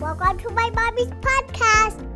Welcome to my mommy's podcast.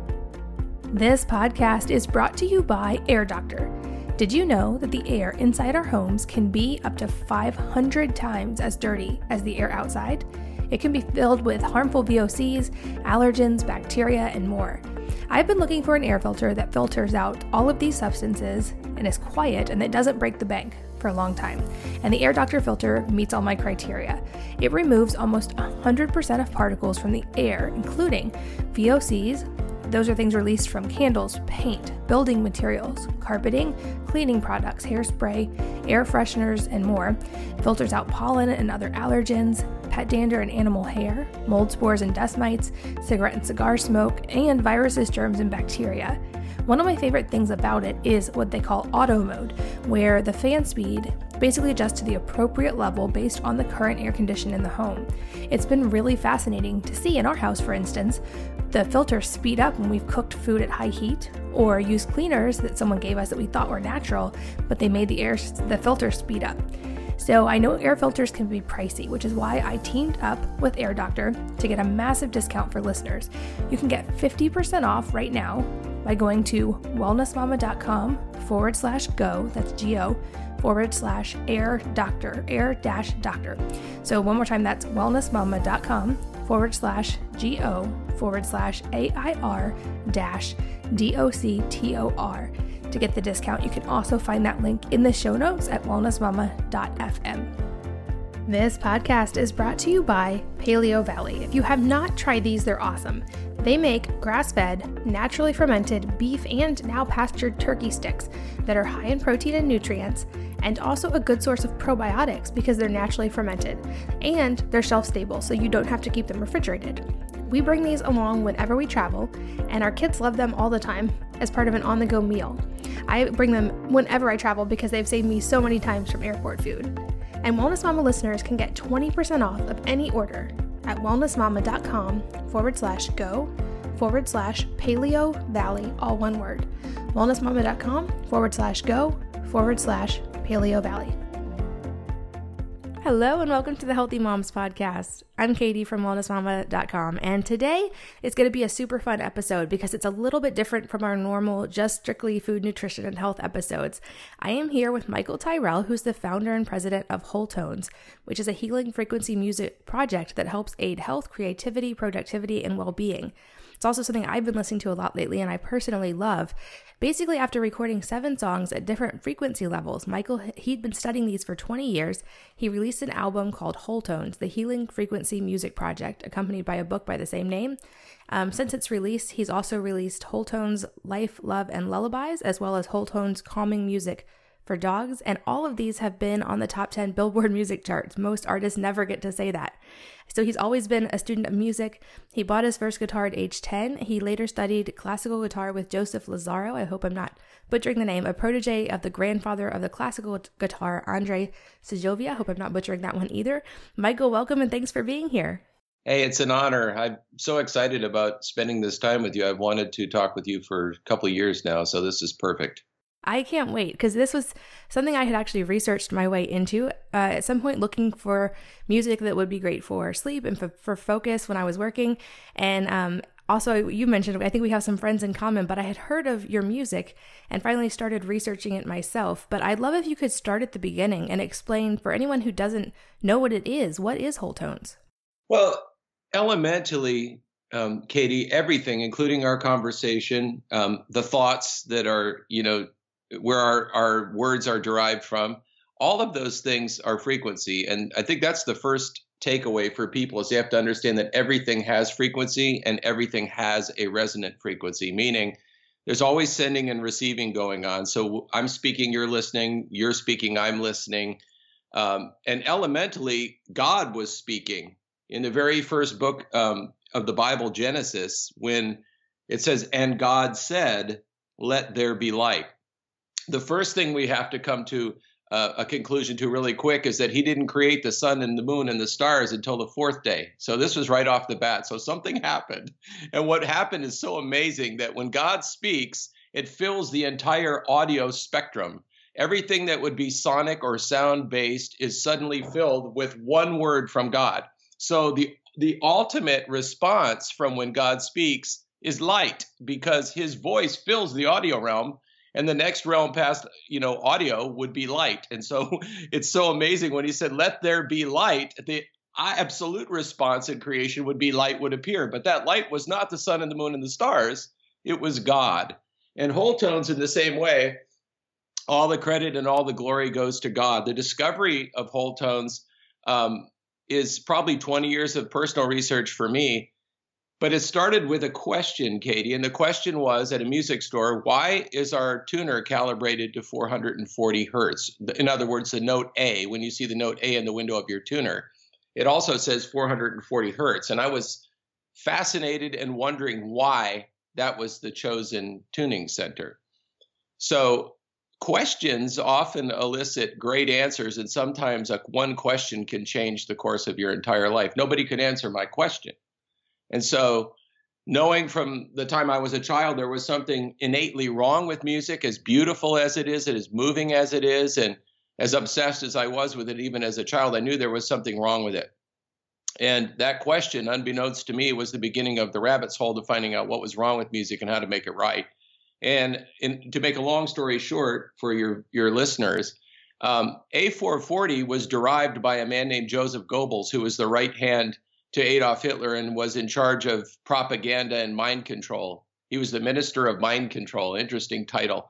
This podcast is brought to you by Air Doctor. Did you know that the air inside our homes can be up to 500 times as dirty as the air outside? It can be filled with harmful VOCs, allergens, bacteria, and more. I've been looking for an air filter that filters out all of these substances and is quiet and that doesn't break the bank for a long time. And the Air Doctor filter meets all my criteria. It removes almost 100% of particles from the air, including VOCs, those are things released from candles, paint, building materials, carpeting, cleaning products, hairspray, air fresheners, and more. Filters out pollen and other allergens, pet dander and animal hair, mold spores and dust mites, cigarette and cigar smoke, and viruses, germs, and bacteria. One of my favorite things about it is what they call auto mode, where the fan speed basically adjusts to the appropriate level based on the current air condition in the home. It's been really fascinating to see in our house, for instance, the filters speed up when we've cooked food at high heat or used cleaners that someone gave us that we thought were natural, but they made the air the filter speed up. So I know air filters can be pricey, which is why I teamed up with Air Doctor to get a massive discount for listeners. You can get 50% off right now by going to wellnessmama.com forward slash go, that's G O, forward slash air doctor, air dash doctor. So one more time, that's wellnessmama.com forward slash G O forward slash A I R dash D O C T O R. To get the discount, you can also find that link in the show notes at wellnessmama.fm. This podcast is brought to you by Paleo Valley. If you have not tried these, they're awesome. They make grass fed, naturally fermented beef and now pastured turkey sticks that are high in protein and nutrients, and also a good source of probiotics because they're naturally fermented. And they're shelf stable, so you don't have to keep them refrigerated. We bring these along whenever we travel, and our kids love them all the time as part of an on the go meal. I bring them whenever I travel because they've saved me so many times from airport food. And Wellness Mama listeners can get 20% off of any order at wellnessmama.com forward slash go forward slash paleo valley, all one word. Wellnessmama.com forward slash go forward slash paleo valley. Hello and welcome to the Healthy Moms Podcast. I'm Katie from wellnessmama.com, and today is going to be a super fun episode because it's a little bit different from our normal, just strictly food, nutrition, and health episodes. I am here with Michael Tyrrell, who's the founder and president of Whole Tones, which is a healing frequency music project that helps aid health, creativity, productivity, and well being. It's also something I've been listening to a lot lately and I personally love. Basically, after recording seven songs at different frequency levels, Michael, he'd been studying these for 20 years. He released an album called Whole Tones, the Healing Frequency Music Project, accompanied by a book by the same name. Um, since its release, he's also released Whole Tones Life, Love, and Lullabies, as well as Whole Tones Calming Music for dogs, and all of these have been on the top 10 Billboard music charts. Most artists never get to say that. So he's always been a student of music. He bought his first guitar at age 10. He later studied classical guitar with Joseph Lazaro. I hope I'm not butchering the name, a protege of the grandfather of the classical guitar, Andre Segovia. I hope I'm not butchering that one either. Michael, welcome and thanks for being here. Hey, it's an honor. I'm so excited about spending this time with you. I've wanted to talk with you for a couple years now, so this is perfect. I can't wait because this was something I had actually researched my way into uh, at some point, looking for music that would be great for sleep and for, for focus when I was working. And um, also, you mentioned, I think we have some friends in common, but I had heard of your music and finally started researching it myself. But I'd love if you could start at the beginning and explain for anyone who doesn't know what it is what is Whole Tones? Well, elementally, um, Katie, everything, including our conversation, um, the thoughts that are, you know, where our, our words are derived from. All of those things are frequency. And I think that's the first takeaway for people is they have to understand that everything has frequency and everything has a resonant frequency, meaning there's always sending and receiving going on. So I'm speaking, you're listening, you're speaking, I'm listening. Um, and elementally, God was speaking in the very first book um, of the Bible, Genesis, when it says, And God said, Let there be light the first thing we have to come to uh, a conclusion to really quick is that he didn't create the sun and the moon and the stars until the fourth day. So this was right off the bat. So something happened. And what happened is so amazing that when God speaks, it fills the entire audio spectrum. Everything that would be sonic or sound based is suddenly filled with one word from God. So the the ultimate response from when God speaks is light because his voice fills the audio realm and the next realm past you know audio would be light. And so it's so amazing when he said let there be light the absolute response in creation would be light would appear. But that light was not the sun and the moon and the stars. It was god. And whole tones in the same way all the credit and all the glory goes to god. The discovery of whole tones um, is probably 20 years of personal research for me but it started with a question, Katie. And the question was at a music store why is our tuner calibrated to 440 hertz? In other words, the note A, when you see the note A in the window of your tuner, it also says 440 hertz. And I was fascinated and wondering why that was the chosen tuning center. So, questions often elicit great answers, and sometimes a, one question can change the course of your entire life. Nobody could answer my question. And so, knowing from the time I was a child, there was something innately wrong with music, as beautiful as it is, and as moving as it is, and as obsessed as I was with it, even as a child, I knew there was something wrong with it. And that question, unbeknownst to me, was the beginning of the rabbit's hole to finding out what was wrong with music and how to make it right. And in, to make a long story short for your, your listeners, um, A440 was derived by a man named Joseph Goebbels, who was the right hand to Adolf Hitler and was in charge of propaganda and mind control. He was the minister of mind control. Interesting title.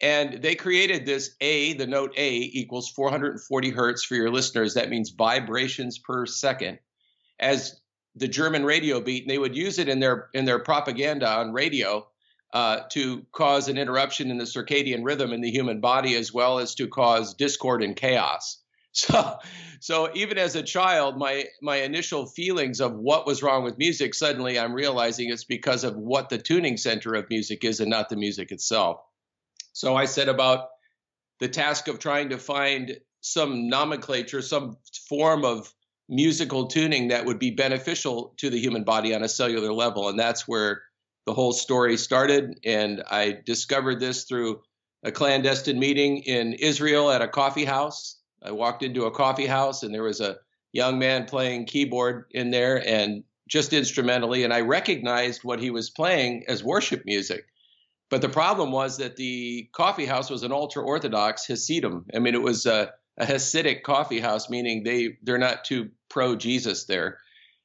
And they created this A, the note A equals 440 hertz for your listeners. That means vibrations per second. As the German radio beat, and they would use it in their in their propaganda on radio uh, to cause an interruption in the circadian rhythm in the human body, as well as to cause discord and chaos. So, so even as a child, my my initial feelings of what was wrong with music, suddenly I'm realizing it's because of what the tuning center of music is and not the music itself. So I set about the task of trying to find some nomenclature, some form of musical tuning that would be beneficial to the human body on a cellular level. And that's where the whole story started. And I discovered this through a clandestine meeting in Israel at a coffee house I walked into a coffee house and there was a young man playing keyboard in there and just instrumentally, and I recognized what he was playing as worship music. But the problem was that the coffee house was an ultra orthodox Hasidim. I mean, it was a, a Hasidic coffee house, meaning they they're not too pro Jesus there.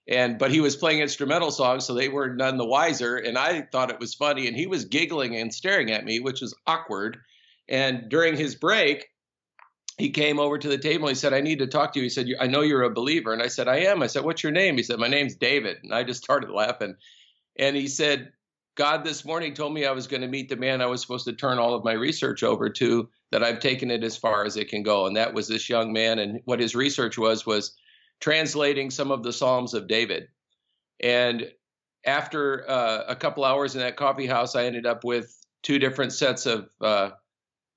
And but he was playing instrumental songs, so they were none the wiser. And I thought it was funny, and he was giggling and staring at me, which was awkward. And during his break, he came over to the table. He said, I need to talk to you. He said, I know you're a believer. And I said, I am. I said, What's your name? He said, My name's David. And I just started laughing. And he said, God this morning told me I was going to meet the man I was supposed to turn all of my research over to, that I've taken it as far as it can go. And that was this young man. And what his research was, was translating some of the Psalms of David. And after uh, a couple hours in that coffee house, I ended up with two different sets of uh,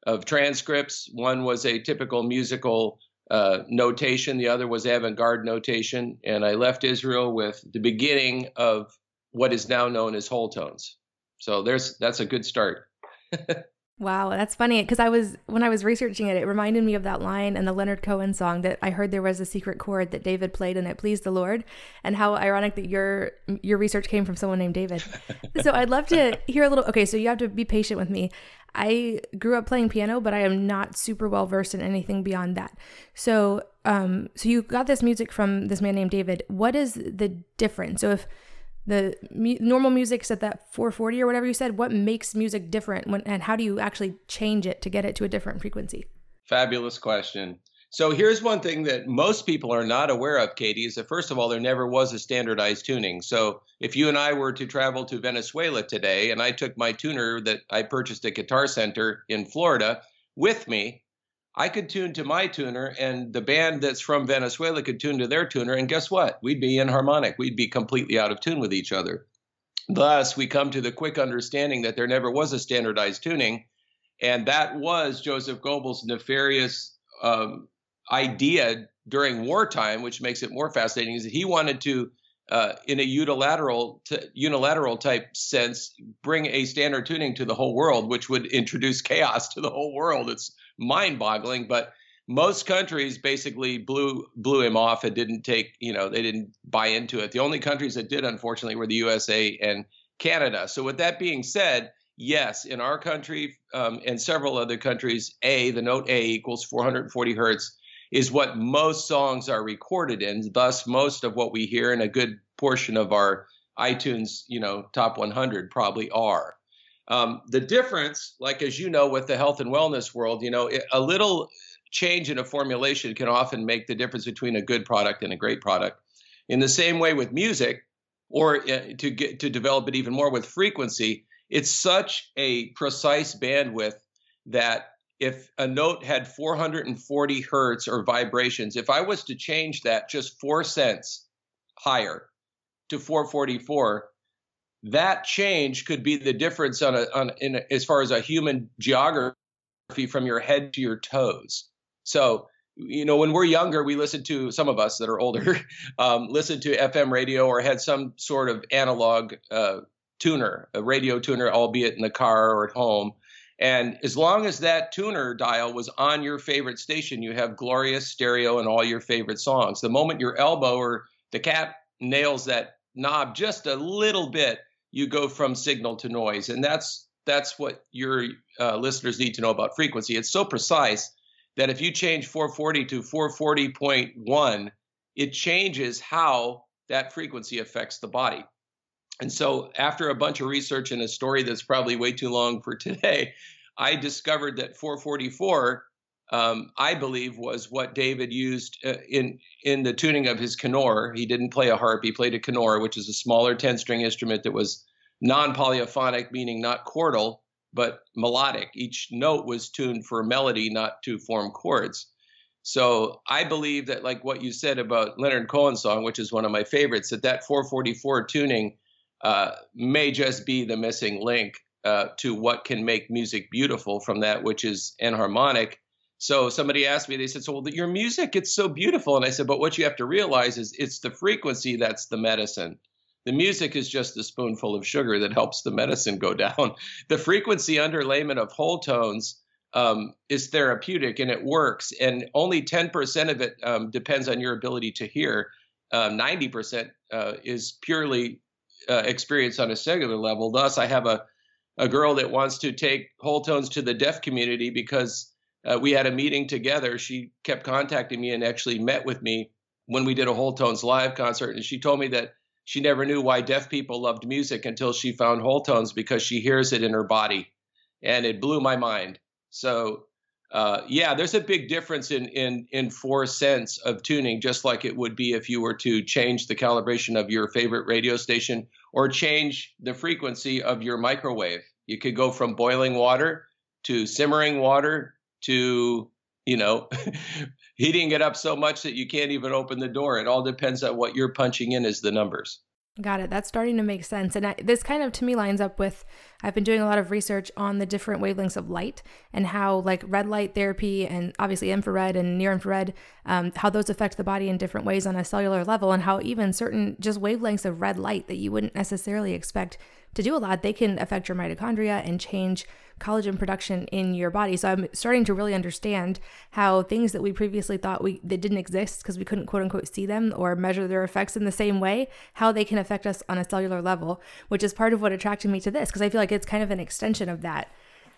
of transcripts. One was a typical musical uh, notation, the other was avant garde notation. And I left Israel with the beginning of what is now known as whole tones. So there's that's a good start. Wow, that's funny because I was when I was researching it, it reminded me of that line in the Leonard Cohen song that I heard there was a secret chord that David played and it pleased the Lord, and how ironic that your your research came from someone named David. so I'd love to hear a little. Okay, so you have to be patient with me. I grew up playing piano, but I am not super well versed in anything beyond that. So, um, so you got this music from this man named David. What is the difference? So if the mu- normal music's at that 440 or whatever you said. What makes music different when, and how do you actually change it to get it to a different frequency? Fabulous question. So here's one thing that most people are not aware of katie is that first of all there never was a standardized tuning. So if you and i were to travel to venezuela today and i took my tuner that i purchased at guitar center in florida with me I could tune to my tuner, and the band that's from Venezuela could tune to their tuner, and guess what? We'd be inharmonic. We'd be completely out of tune with each other. Thus, we come to the quick understanding that there never was a standardized tuning, and that was Joseph Goebbels' nefarious um, idea during wartime, which makes it more fascinating. Is that he wanted to, uh, in a unilateral t- unilateral type sense, bring a standard tuning to the whole world, which would introduce chaos to the whole world. It's mind boggling. But most countries basically blew blew him off and didn't take you know they didn't buy into it. The only countries that did unfortunately were the usa and canada. So with that being said yes in our country um, and several other countries a the note a equals 440 hertz is what most songs are recorded in. Thus most of what we hear and a good portion of our itunes you know top 100 probably are um, the difference like as you know with the health and wellness world you know a little change in a formulation can often make the difference between a good product and a great product. In the same way with music, or uh, to get to develop it even more with frequency, it's such a precise bandwidth that if a note had 440 hertz or vibrations, if I was to change that just four cents higher to 444, that change could be the difference on a, on in as far as a human geography from your head to your toes. So, you know, when we're younger, we listen to some of us that are older um, listen to FM radio or had some sort of analog uh, tuner, a radio tuner, albeit in the car or at home. And as long as that tuner dial was on your favorite station, you have glorious stereo and all your favorite songs. The moment your elbow or the cat nails that knob just a little bit, you go from signal to noise. And that's that's what your uh, listeners need to know about frequency. It's so precise that if you change 440 to 440.1, it changes how that frequency affects the body. And so, after a bunch of research and a story that's probably way too long for today, I discovered that 444, um, I believe, was what David used uh, in in the tuning of his kinnor. He didn't play a harp; he played a kinnor, which is a smaller 10-string instrument that was non-polyphonic, meaning not chordal, but melodic. Each note was tuned for melody, not to form chords. So I believe that, like what you said about Leonard Cohen's song, which is one of my favorites, that that 444 tuning uh, may just be the missing link uh, to what can make music beautiful from that which is enharmonic. So somebody asked me, they said, "So well, your music, it's so beautiful," and I said, "But what you have to realize is it's the frequency that's the medicine." The music is just a spoonful of sugar that helps the medicine go down. The frequency underlayment of whole tones um, is therapeutic and it works, and only 10% of it um, depends on your ability to hear. Uh, 90% uh, is purely uh, experienced on a cellular level. Thus, I have a, a girl that wants to take whole tones to the deaf community because uh, we had a meeting together. She kept contacting me and actually met with me when we did a whole tones live concert, and she told me that she never knew why deaf people loved music until she found whole tones because she hears it in her body. And it blew my mind. So, uh, yeah, there's a big difference in, in, in four cents of tuning, just like it would be if you were to change the calibration of your favorite radio station or change the frequency of your microwave. You could go from boiling water to simmering water to, you know, heating it up so much that you can't even open the door. It all depends on what you're punching in as the numbers. Got it. That's starting to make sense. And I, this kind of to me lines up with I've been doing a lot of research on the different wavelengths of light and how, like, red light therapy and obviously infrared and near infrared, um, how those affect the body in different ways on a cellular level, and how even certain just wavelengths of red light that you wouldn't necessarily expect to do a lot, they can affect your mitochondria and change collagen production in your body. So I'm starting to really understand how things that we previously thought we that didn't exist because we couldn't quote unquote see them or measure their effects in the same way, how they can affect us on a cellular level, which is part of what attracted me to this because I feel like it's kind of an extension of that.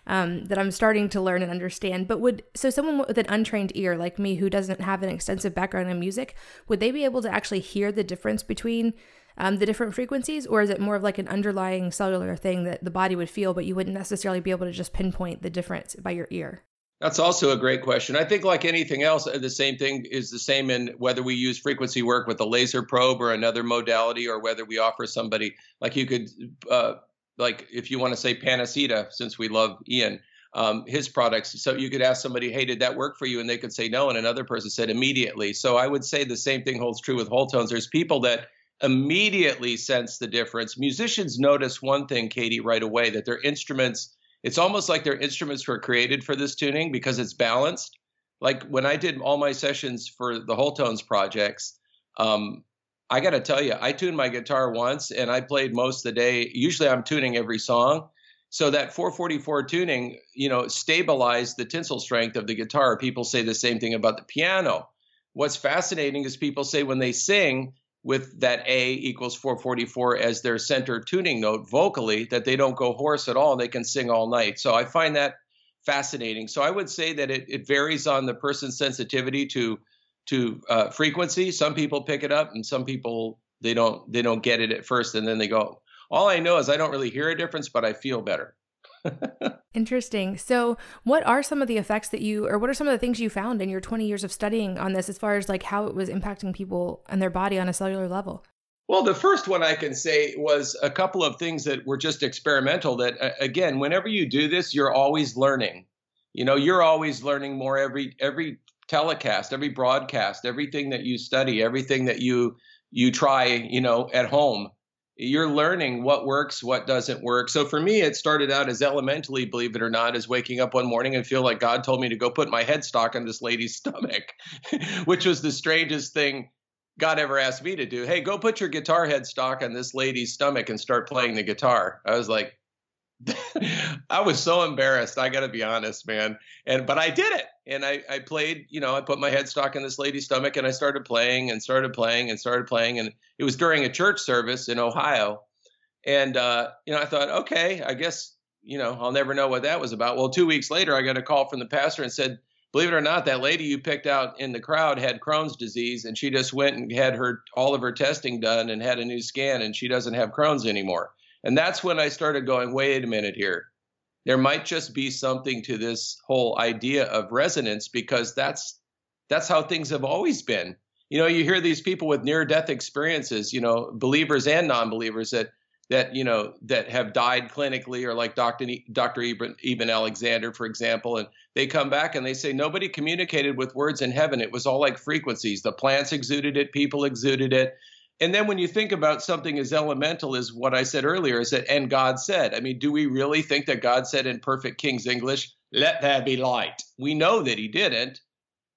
Um, that I'm starting to learn and understand. But would so someone with an untrained ear like me who doesn't have an extensive background in music, would they be able to actually hear the difference between um, the different frequencies, or is it more of like an underlying cellular thing that the body would feel, but you wouldn't necessarily be able to just pinpoint the difference by your ear? That's also a great question. I think, like anything else, the same thing is the same in whether we use frequency work with a laser probe or another modality, or whether we offer somebody like you could, uh, like if you want to say Panacea, since we love Ian, um, his products. So you could ask somebody, "Hey, did that work for you?" And they could say no, and another person said immediately. So I would say the same thing holds true with whole tones. There's people that immediately sense the difference. Musicians notice one thing, Katie, right away that their instruments, it's almost like their instruments were created for this tuning because it's balanced. Like when I did all my sessions for the Whole Tones projects, um, I got to tell you, I tuned my guitar once and I played most of the day. Usually I'm tuning every song. So that 444 tuning, you know, stabilized the tensile strength of the guitar. People say the same thing about the piano. What's fascinating is people say when they sing with that A equals 444 as their center tuning note vocally, that they don't go hoarse at all. They can sing all night. So I find that fascinating. So I would say that it, it varies on the person's sensitivity to to uh, frequency. Some people pick it up, and some people they don't they don't get it at first, and then they go. All I know is I don't really hear a difference, but I feel better. Interesting. So, what are some of the effects that you, or what are some of the things you found in your 20 years of studying on this, as far as like how it was impacting people and their body on a cellular level? Well, the first one I can say was a couple of things that were just experimental. That, again, whenever you do this, you're always learning. You know, you're always learning more every every telecast, every broadcast, everything that you study, everything that you you try, you know, at home. You're learning what works, what doesn't work. So for me, it started out as elementally, believe it or not, as waking up one morning and feel like God told me to go put my headstock on this lady's stomach, which was the strangest thing God ever asked me to do. Hey, go put your guitar headstock on this lady's stomach and start playing the guitar. I was like, I was so embarrassed. I got to be honest, man. And but I did it, and I I played. You know, I put my headstock in this lady's stomach, and I started playing and started playing and started playing. And it was during a church service in Ohio, and uh, you know, I thought, okay, I guess you know, I'll never know what that was about. Well, two weeks later, I got a call from the pastor and said, believe it or not, that lady you picked out in the crowd had Crohn's disease, and she just went and had her all of her testing done and had a new scan, and she doesn't have Crohn's anymore. And that's when I started going, wait a minute here. There might just be something to this whole idea of resonance because that's that's how things have always been. You know, you hear these people with near death experiences, you know, believers and non-believers that that you know that have died clinically or like Dr. Dr. Eben Alexander for example and they come back and they say nobody communicated with words in heaven it was all like frequencies the plants exuded it people exuded it and then when you think about something as elemental as what I said earlier, is that, and God said, I mean, do we really think that God said in perfect King's English, let there be light? We know that he didn't.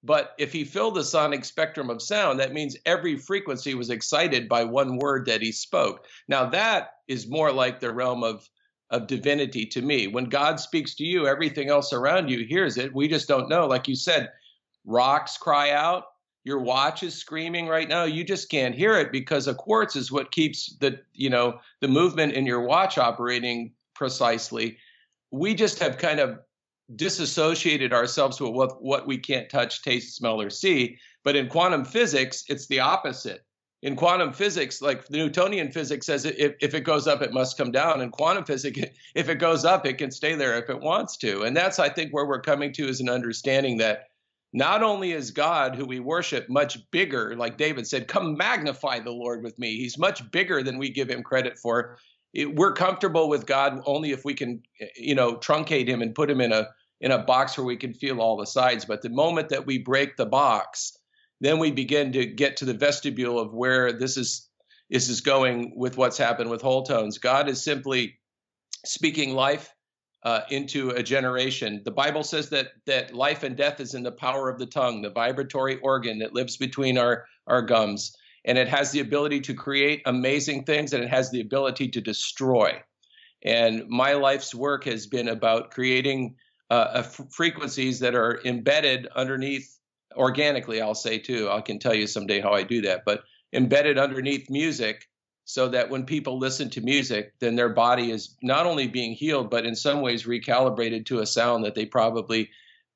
But if he filled the sonic spectrum of sound, that means every frequency was excited by one word that he spoke. Now, that is more like the realm of, of divinity to me. When God speaks to you, everything else around you hears it. We just don't know. Like you said, rocks cry out, your watch is screaming right now you just can't hear it because a quartz is what keeps the you know the movement in your watch operating precisely. We just have kind of disassociated ourselves with what, what we can't touch taste smell or see. But in quantum physics it's the opposite. In quantum physics like the newtonian physics says if, if it goes up it must come down. In quantum physics if it goes up it can stay there if it wants to. And that's i think where we're coming to is an understanding that not only is God, who we worship, much bigger, like David said, come magnify the Lord with me. He's much bigger than we give him credit for. It, we're comfortable with God only if we can, eh, you know, truncate him and put him in a in a box where we can feel all the sides. But the moment that we break the box, then we begin to get to the vestibule of where this is this is going with what's happened with whole tones. God is simply speaking life uh, into a generation. The Bible says that that life and death is in the power of the tongue, the vibratory organ that lives between our our gums, and it has the ability to create amazing things, and it has the ability to destroy. And my life's work has been about creating uh, frequencies that are embedded underneath organically. I'll say too. I can tell you someday how I do that, but embedded underneath music so that when people listen to music, then their body is not only being healed, but in some ways recalibrated to a sound that they probably,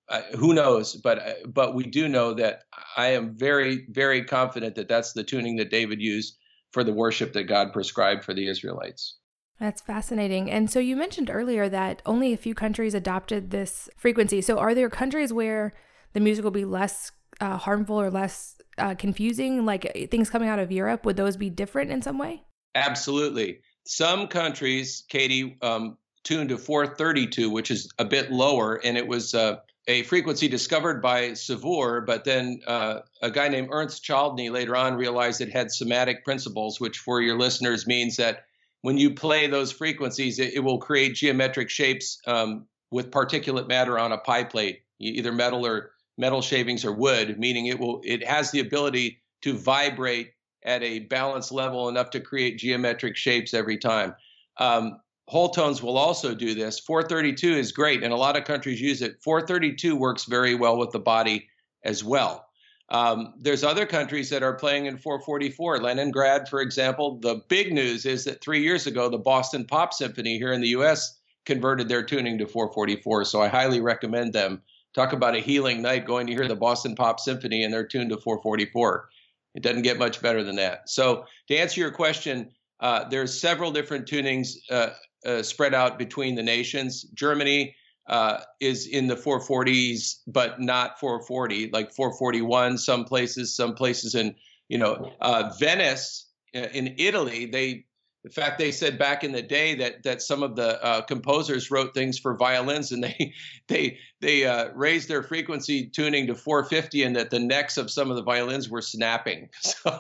uh, who knows, but uh, but we do know that I am very very confident that that's the tuning that David used for the worship that God prescribed for the Israelites. That's fascinating. And so you mentioned earlier that only a few countries adopted this frequency. So are there countries where the music will be less uh, harmful or less uh, confusing? Like uh, things coming out of Europe, would those be different in some way? Absolutely. Some countries, Katie, um, tuned to 432, which is a bit lower, and it was uh, a frequency discovered by Sauveur, but then uh, a guy named Ernst Chladni later on realized it had cymatic principles, which for your listeners means that when you play those frequencies, it, it will create geometric shapes um, with particulate matter on a pie plate, either metal or metal shavings or wood, meaning it will it has the ability to vibrate at a balanced level enough to create geometric shapes every time. Um, whole tones will also do this. 432 is great, and a lot of countries use it. 432 works very well with the body as well. Um, there's other countries that are playing in 444. Leningrad, for example. The big news is that three years ago, the Boston Pop Symphony here in the U.S. converted their tuning to 444. So I highly recommend them. Talk about a healing night going to hear the Boston Pop Symphony and they're tuned to 444. It doesn't get much better than that. So to answer your question, uh, there's several different tunings uh, uh, spread out between the nations. Germany uh, is in the 440s, but not 440, like 441. Some places, some places in you know uh, Venice uh, in Italy, they in fact they said back in the day that that some of the uh, composers wrote things for violins and they they they uh, raised their frequency tuning to 450 and that the necks of some of the violins were snapping. So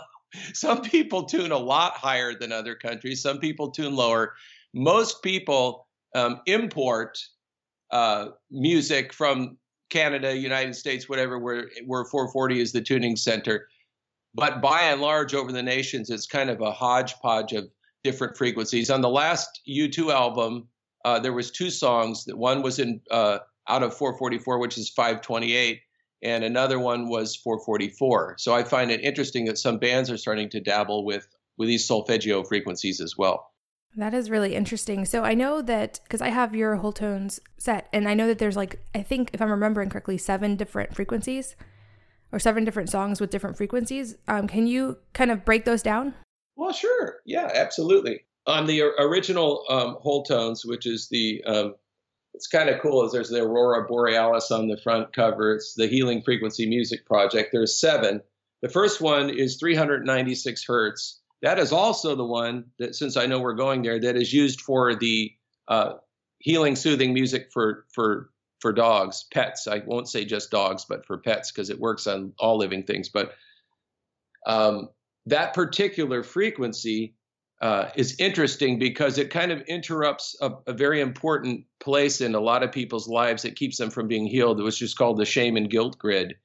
some people tune a lot higher than other countries. Some people tune lower. Most people um, import uh, music from Canada, United States, whatever, where where 440 is the tuning center. But by and large, over the nations, it's kind of a hodgepodge of different frequencies. On the last U2 album, uh, there was two songs. That one was in uh, out of 444, which is 528, and another one was 444. So I find it interesting that some bands are starting to dabble with with these solfeggio frequencies as well. That is really interesting. So I know that because I have your whole tones set, and I know that there's like, I think if I'm remembering correctly, seven different frequencies or seven different songs with different frequencies. Um, can you kind of break those down? Well, sure. Yeah, absolutely. On the original um, whole tones, which is the, um, it's kind of cool, is there's the Aurora Borealis on the front cover. It's the Healing Frequency Music Project. There's seven. The first one is 396 hertz that is also the one that, since I know we're going there, that is used for the uh, healing, soothing music for for for dogs, pets. I won't say just dogs, but for pets because it works on all living things. But um, that particular frequency uh, is interesting because it kind of interrupts a, a, very important place in a lot of people's lives that keeps them from being healed. It was just called the shame and guilt grid.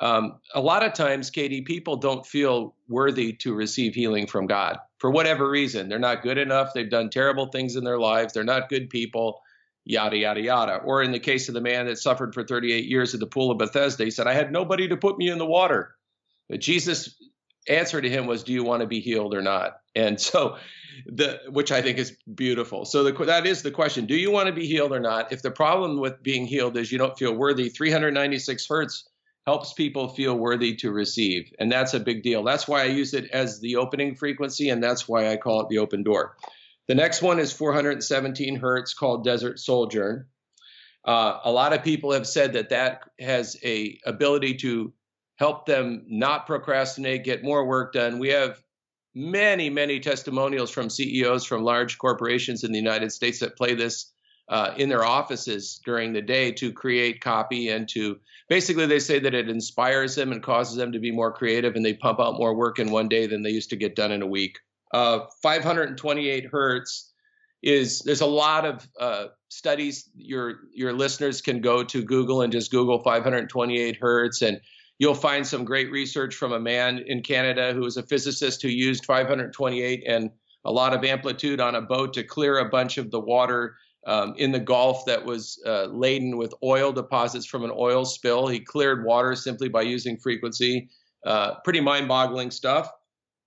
Um, a lot of times, Katie, people don't feel worthy to receive healing from God for whatever reason. They're not good enough. They've done terrible things in their lives. They're not good people, yada, yada, yada. Or in the case of the man that suffered for 38 years at the pool of Bethesda, he said, I had nobody to put me in the water. But Jesus' answer to him was, Do you want to be healed or not? And so, the which I think is beautiful. So the, that is the question: Do you want to be healed or not? If the problem with being healed is you don't feel worthy, 396 hertz helps people feel worthy to receive. And that's a big deal. That's why I use it as the opening frequency, and that's why I call it the open door. The next one is 417 hertz called Desert Sojourn. Uh, a lot of people have said that that has a ability to help them not procrastinate, get more work done. We have many, many testimonials from CEOs from large corporations in the United States that play this uh, in their offices during the day to create copy and to basically they say that it inspires them and causes them to be more creative and they pump out more work in one day than they used to get done in a week. Uh, 528 hertz is there's a lot of uh, studies your your listeners can go to Google and just Google 528 hertz and you'll find some great research from a man in Canada who was a physicist who used 528 and a lot of amplitude on a boat to clear a bunch of the water um, in the Gulf that was uh, laden with oil deposits from an oil spill. He cleared water simply by using frequency. Uh, pretty mind boggling stuff.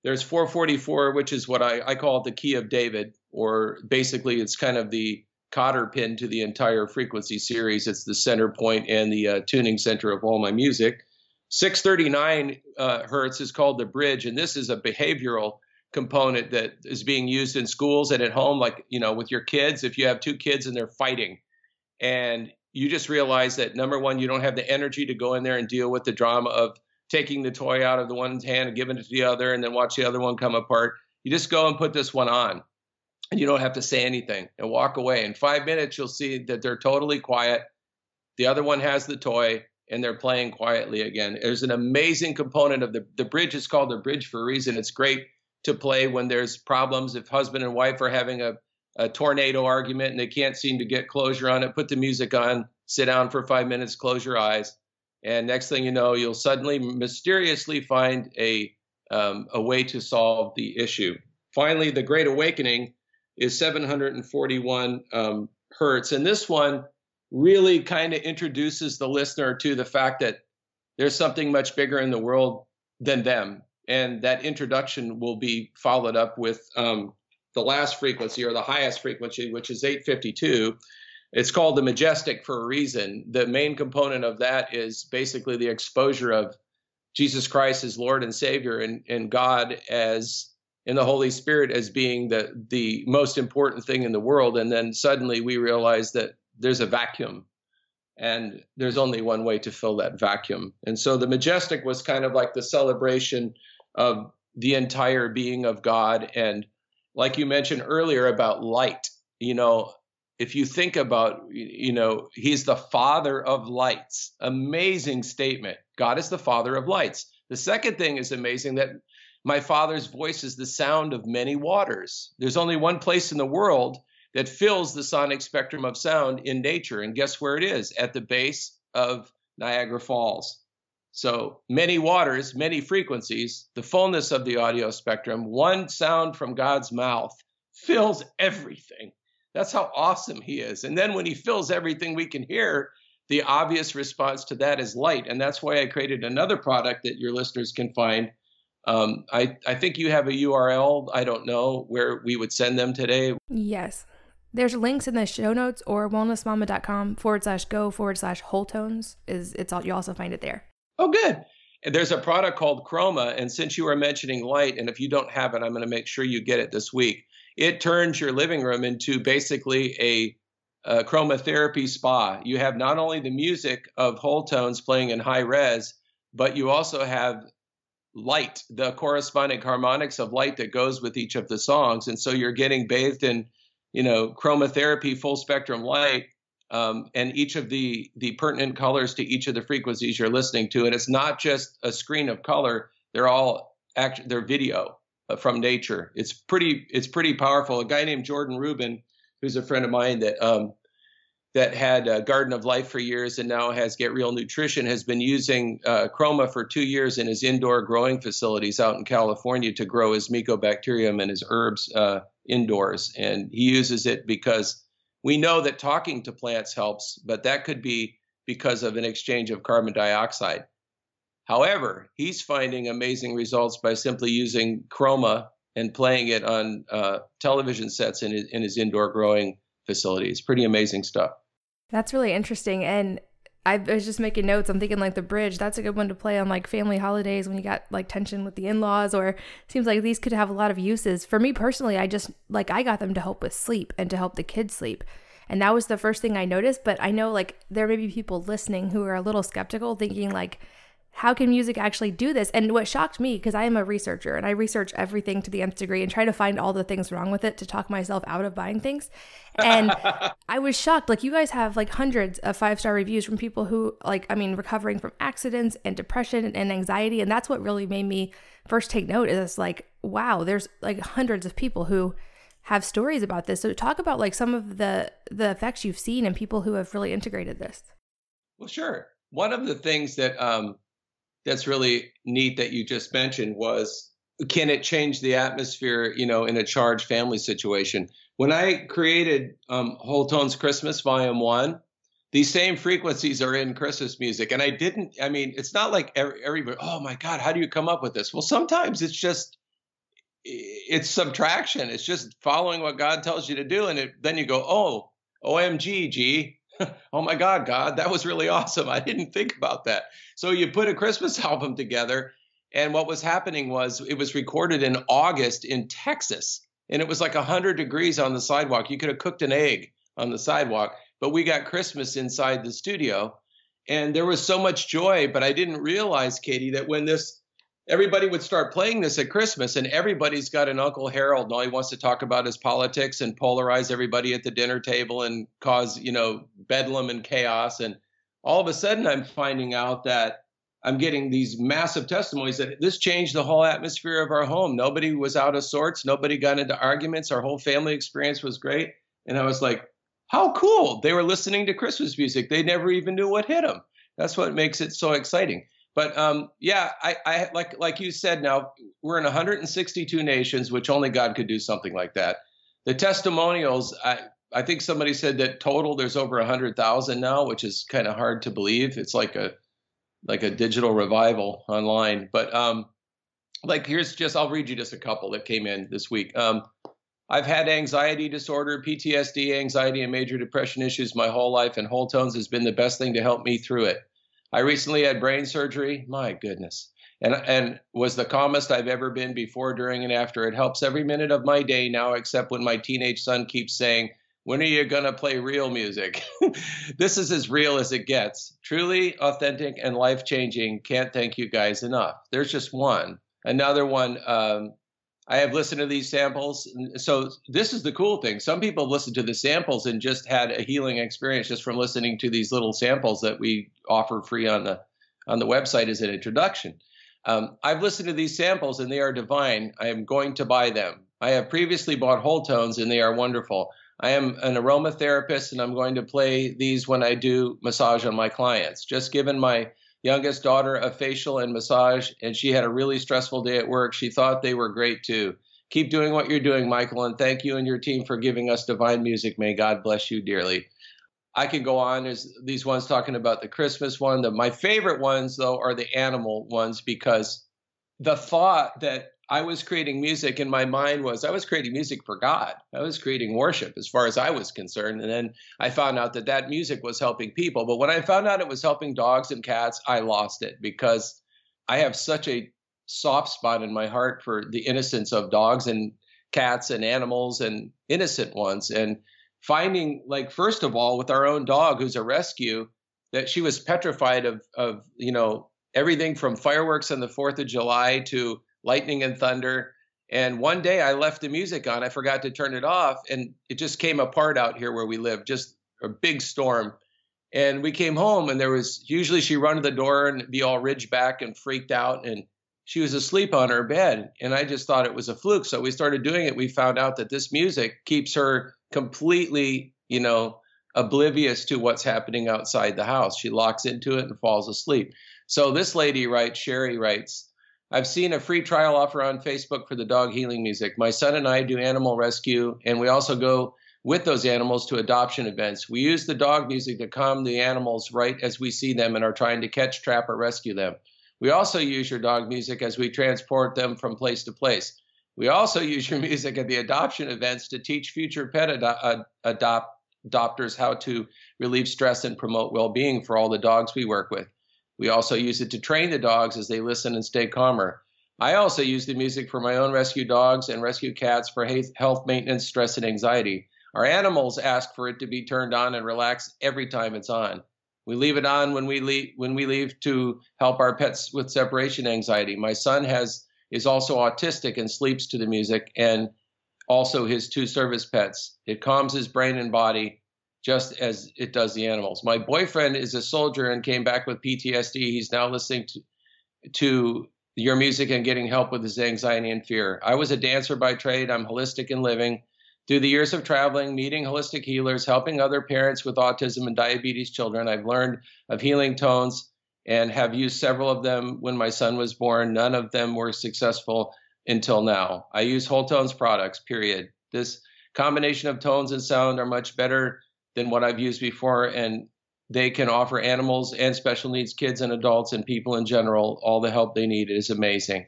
There's 444, which is what I, I call the key of David, or basically it's kind of the cotter pin to the entire frequency series. It's the center point and the uh, tuning center of all my music. 639 uh, hertz is called the bridge, and this is a behavioral component that is being used in schools and at home like you know with your kids. If you have two kids and they're fighting and you just realize that number one you don't have the energy to go in there and deal with the drama of taking the toy out of the one's hand and giving it to the other and then watch the other one come apart. You just go and put this one on and you don't have to say anything and walk away. In five minutes you'll see that they're totally quiet. The other one has the toy and they're playing quietly again there's an amazing component of the the bridge is called the bridge for a reason it's great to play when there's problems. If husband and wife are having a, a tornado argument and they can't seem to get closure on it, put the music on, sit down for five minutes, close your eyes, and next thing you know, you'll suddenly mysteriously find a um, a way to solve the issue. Finally, the Great Awakening is 741 um, hertz. And this one really kind of introduces the listener to the fact that there's something much bigger in the world than them. And that introduction will be followed up with um, the last frequency or the highest frequency, which is 852. It's called the majestic for a reason. The main component of that is basically the exposure of Jesus Christ as Lord and Savior and, and God as in the Holy Spirit as being the the most important thing in the world. And then suddenly we realize that there's a vacuum and there's only one way to fill that vacuum. And so the majestic was kind of like the celebration of the entire being of God. And like you mentioned earlier about light, you know, if you think about, you know, he's the father of lights. Amazing statement. God is the father of lights. The second thing is amazing that my father's voice is the sound of many waters. There's only one place in the world that fills the sonic spectrum of sound in nature. And guess where it is? At the base of Niagara Falls. So many waters, many frequencies, the fullness of the audio spectrum, one sound from God's mouth fills everything. That's how awesome he is. And then when he fills everything we can hear, the obvious response to that is light. And that's why I created another product that your listeners can find. Um, I, I think you have a URL, I don't know, where we would send them today. Yes. There's links in the show notes or wellnessmama.com forward slash go forward slash whole tones. Is it's all you also find it there. Oh, good. There's a product called Chroma. And since you were mentioning light, and if you don't have it, I'm going to make sure you get it this week. It turns your living room into basically a, a chromotherapy spa. You have not only the music of whole tones playing in high res, but you also have light, the corresponding harmonics of light that goes with each of the songs. And so you're getting bathed in you know, chromotherapy, full spectrum light, um, and each of the the pertinent colors to each of the frequencies you're listening to. And it's not just a screen of color; they're all act they're video uh, from nature. It's pretty it's pretty powerful. A guy named Jordan Rubin, who's a friend of mine that um, that had a Garden of Life for years and now has Get Real Nutrition, has been using uh, Chroma for two years in his indoor growing facilities out in California to grow his mycobacterium and his herbs uh, indoors. And he uses it because we know that talking to plants helps, but that could be because of an exchange of carbon dioxide. However, he's finding amazing results by simply using chroma and playing it on uh, television sets in his, in his indoor growing facilities. Pretty amazing stuff. That's really interesting. And I was just making notes. I'm thinking like the bridge. That's a good one to play on like family holidays when you got like tension with the in-laws. Or seems like these could have a lot of uses. For me personally, I just like I got them to help with sleep and to help the kids sleep. And that was the first thing I noticed. But I know like there may be people listening who are a little skeptical, thinking like, how can music actually do this? And what shocked me, because I am a researcher and I research everything to the nth degree and try to find all the things wrong with it to talk myself out of buying things. And I was shocked. Like, you guys have like hundreds of five star reviews from people who, like, I mean, recovering from accidents and depression and anxiety. And that's what really made me first take note is like, wow, there's like hundreds of people who have stories about this. So talk about like some of the the effects you've seen and people who have really integrated this. Well, sure. One of the things that um, that's really neat that you just mentioned was can it change the atmosphere, you know, in a charged family situation? When I created um, Whole Tones Christmas Volume One, these same frequencies are in Christmas music, and I didn't. I mean, it's not like every, everybody. Oh my God, how do you come up with this? Well, sometimes it's just it's subtraction. It's just following what God tells you to do, and it, then you go, oh, OMG, G, oh my God, God, that was really awesome. I didn't think about that. So you put a Christmas album together, and what was happening was it was recorded in August in Texas, and it was like 100 degrees on the sidewalk. You could have cooked an egg on the sidewalk, but we got Christmas inside the studio. And there was so much joy, but I didn't realize, Katie, that when this everybody would start playing this at Christmas, and everybody's got an Uncle Harold, and all he wants to talk about is politics and polarize everybody at the dinner table and cause, you know, bedlam and chaos. And all of a sudden, I'm finding out that I'm getting these massive testimonies that this changed the whole atmosphere of our home. Nobody was out of sorts. Nobody got into arguments. Our whole family experience was great. And I was like, how cool. They were listening to Christmas music. They never even knew what hit them. That's what makes it so exciting. But um, yeah, I, I like like you said. Now we're in 162 nations, which only God could do something like that. the testimonials, I, I think somebody said that total there's over hundred thousand now, which is kind of hard to believe. It's like a like a digital revival online. But um, like here's just I'll read you just a couple that came in this week. Um, I've had anxiety disorder, PTSD, anxiety, and major depression issues my whole life, and Whole Tones has been the best thing to help me through it. I recently had brain surgery. My goodness. And, and was the calmest I've ever been before, during, and after. It helps every minute of my day now, except when my teenage son keeps saying, When are you going to play real music? this is as real as it gets. Truly authentic and life changing. Can't thank you guys enough. There's just one. Another one, um, I have listened to these samples. So this is the cool thing. Some people listen to the samples and just had a healing experience just from listening to these little samples that we offer free on the on the website as an introduction. Um, I've listened to these samples and they are divine. I am going to buy them. I have previously bought whole tones and they are wonderful. I am an aromatherapist and I'm going to play these when I do massage on my clients. Just given my youngest daughter a facial and massage, and she had a really stressful day at work. She thought they were great too. Keep doing what you're doing, Michael, and thank you and your team for giving us divine music. May God bless you dearly. I can go on. There's these ones talking about the Christmas one. The, my favorite ones, though, are the animal ones because the thought that I was creating music and my mind was I was creating music for God. I was creating worship as far as I was concerned. And then I found out that that music was helping people. But when I found out it was helping dogs and cats, I lost it because I have such a soft spot in my heart for the innocence of dogs and cats and animals and innocent ones. And finding, like, first of all, with our own dog who's a rescue, that she was petrified of, of you know, everything from fireworks on the 4th of July to lightning and thunder. And one day I left the music on. I forgot to turn it off, and it just came apart out here where we live, just a big storm. And we came home, and there was usually she run to the door and be all ridged back and freaked out, and she was asleep on her bed. And I just thought it was a fluke. So we started doing it. We found out that this music keeps her completely, you know, oblivious to what's happening outside the house. She locks into it and falls asleep. So this lady writes, Sherry writes, I've seen a free trial offer on Facebook for the dog healing music. My son and I do animal rescue, and we also go with those animals to adoption events. We use the dog music to calm the animals right as we see them and are trying to catch, trap, or rescue them. We also use your dog music as we transport them from place to place. We also use your music at the adoption events to teach future pet ado- uh, adopt- adopters how to relieve stress and promote well being for all the dogs we work with. We also use it to train the dogs as they listen and stay calmer. I also use the music for my own rescue dogs and rescue cats for health maintenance, stress, and anxiety. Our animals ask for it to be turned on and relax every time it's on. We leave it on when we leave when we leave to help our pets with separation anxiety. My son has is also autistic and sleeps to the music and also his two service pets. It calms his brain and body just as it does the animals. My boyfriend is a soldier and came back with PTSD. He's now listening to, to your music and getting help with his anxiety and fear. I was a dancer by trade. I'm holistic in living. Through the years of traveling, meeting holistic healers, helping other parents with autism and diabetes children, I've learned of healing tones and have used several of them when my son was born. None of them were successful until now. I use Whole Tones products, period. This combination of tones and sound are much better than what I've used before, and they can offer animals and special needs kids and adults and people in general all the help they need. It is amazing.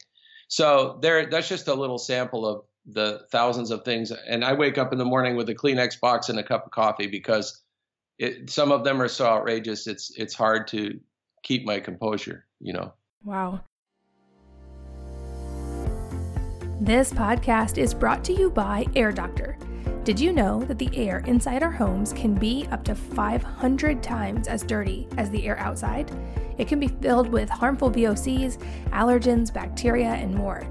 So there, that's just a little sample of the thousands of things. And I wake up in the morning with a Kleenex box and a cup of coffee because it, some of them are so outrageous. It's it's hard to keep my composure. You know. Wow. This podcast is brought to you by Air Doctor. Did you know that the air inside our homes can be up to 500 times as dirty as the air outside? It can be filled with harmful VOCs, allergens, bacteria, and more.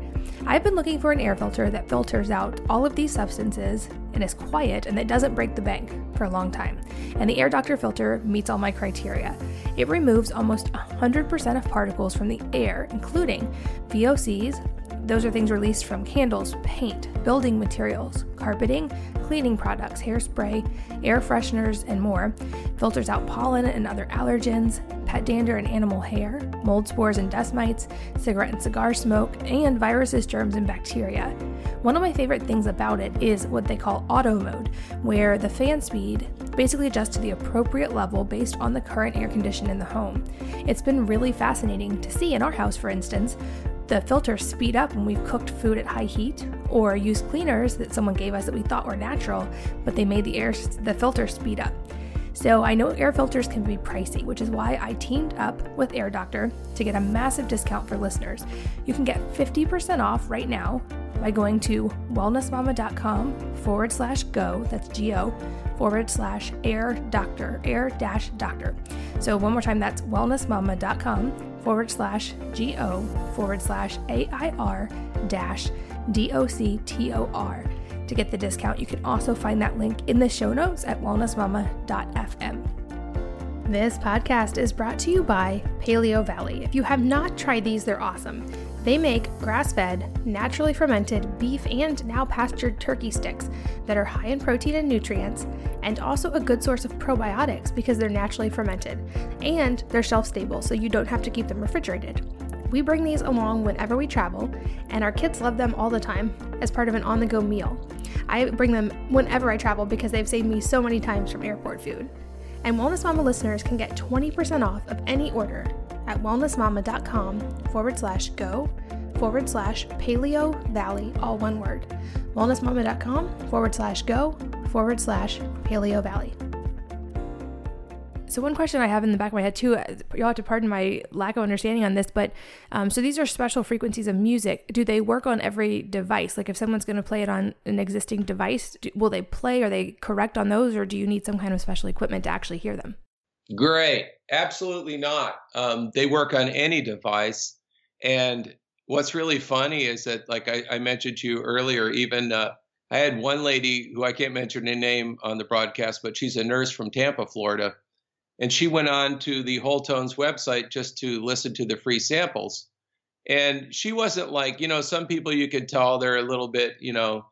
I've been looking for an air filter that filters out all of these substances and is quiet and that doesn't break the bank for a long time. And the Air Doctor filter meets all my criteria. It removes almost 100% of particles from the air, including VOCs, those are things released from candles, paint, building materials, carpeting, cleaning products, hairspray, air fresheners, and more. Filters out pollen and other allergens, pet dander and animal hair, mold spores and dust mites, cigarette and cigar smoke, and viruses, germs, and bacteria. One of my favorite things about it is what they call auto mode, where the fan speed basically adjusts to the appropriate level based on the current air condition in the home. It's been really fascinating to see in our house, for instance, the filters speed up when we've cooked food at high heat or used cleaners that someone gave us that we thought were natural, but they made the air the filter speed up. So I know air filters can be pricey, which is why I teamed up with Air Doctor to get a massive discount for listeners. You can get 50% off right now by going to wellnessmama.com forward slash go, that's G O, forward slash air doctor, air dash doctor. So one more time, that's wellnessmama.com forward slash G O forward slash A I R dash D O C T O R to get the discount. You can also find that link in the show notes at wellnessmama.fm. This podcast is brought to you by Paleo Valley. If you have not tried these, they're awesome. They make grass fed, naturally fermented beef and now pastured turkey sticks that are high in protein and nutrients, and also a good source of probiotics because they're naturally fermented. And they're shelf stable, so you don't have to keep them refrigerated. We bring these along whenever we travel, and our kids love them all the time as part of an on the go meal. I bring them whenever I travel because they've saved me so many times from airport food. And Wellness Mama listeners can get 20% off of any order at wellnessmama.com forward slash go forward slash paleo valley, all one word. Wellnessmama.com forward slash go forward slash paleo valley. So one question I have in the back of my head too, uh, you'll have to pardon my lack of understanding on this, but um, so these are special frequencies of music. Do they work on every device? Like if someone's going to play it on an existing device, do, will they play? Are they correct on those, or do you need some kind of special equipment to actually hear them? Great, absolutely not. Um, they work on any device, and what's really funny is that, like I, I mentioned to you earlier, even. Uh, I had one lady who I can't mention her name on the broadcast, but she's a nurse from Tampa, Florida and she went on to the Whole Tones website just to listen to the free samples. And she wasn't like, you know, some people you could tell they're a little bit, you know,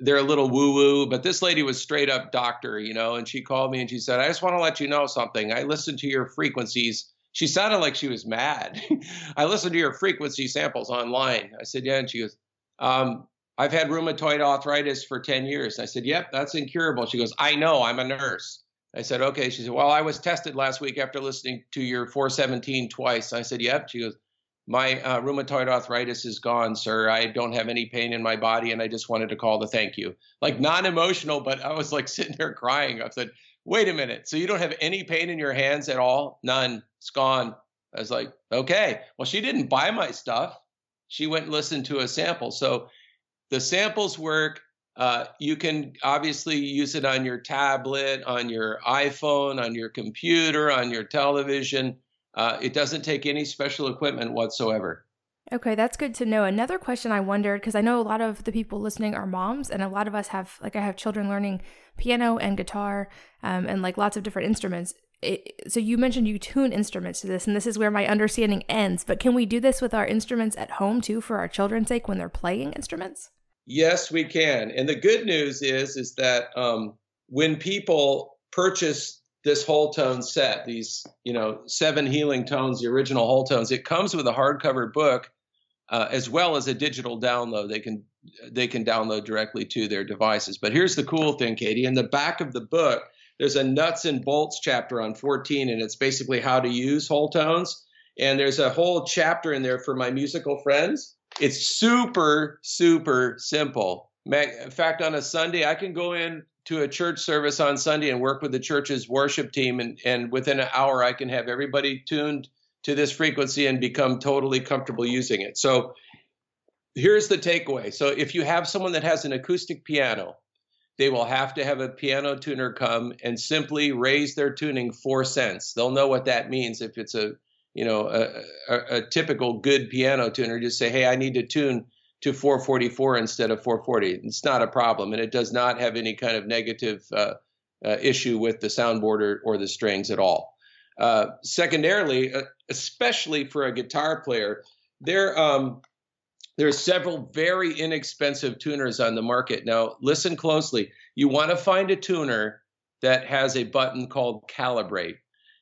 they're a little woo woo, but this lady was straight up doctor, you know, and she called me and she said, I just want to let you know something. I listened to your frequencies. She sounded like she was mad. I listened to your frequency samples online. I said, Yeah. And she goes, um, I've had rheumatoid arthritis for 10 years. I said, Yep, that's incurable. She goes, I know, I'm a nurse. I said, okay. She said, well, I was tested last week after listening to your 417 twice. I said, yep. She goes, my uh, rheumatoid arthritis is gone, sir. I don't have any pain in my body, and I just wanted to call to thank you. Like non emotional, but I was like sitting there crying. I said, wait a minute. So you don't have any pain in your hands at all? None. It's gone. I was like, okay. Well, she didn't buy my stuff. She went and listened to a sample. So the samples work. Uh, you can obviously use it on your tablet, on your iPhone, on your computer, on your television. Uh, it doesn't take any special equipment whatsoever. Okay, that's good to know. Another question I wondered because I know a lot of the people listening are moms, and a lot of us have, like, I have children learning piano and guitar um, and like lots of different instruments. It, so you mentioned you tune instruments to this, and this is where my understanding ends. But can we do this with our instruments at home too for our children's sake when they're playing instruments? Yes, we can. And the good news is is that um, when people purchase this whole tone set, these you know seven healing tones, the original whole tones, it comes with a hardcover book uh, as well as a digital download. They can they can download directly to their devices. But here's the cool thing, Katie. In the back of the book, there's a nuts and bolts chapter on 14, and it's basically how to use whole tones. And there's a whole chapter in there for my musical friends it's super, super simple. In fact, on a Sunday, I can go in to a church service on Sunday and work with the church's worship team, and, and within an hour, I can have everybody tuned to this frequency and become totally comfortable using it. So here's the takeaway. So if you have someone that has an acoustic piano, they will have to have a piano tuner come and simply raise their tuning four cents. They'll know what that means if it's a you know, a, a, a, typical good piano tuner just say, hey, I need to tune to 444 instead of 440. It's not a problem, and it does not have any kind of negative uh, uh, issue with the soundboard or, or, the strings at all. Uh, secondarily, uh, especially for a guitar player, there um, there are several very inexpensive tuners on the market. Now, listen closely. You want to find a tuner that has a button called calibrate.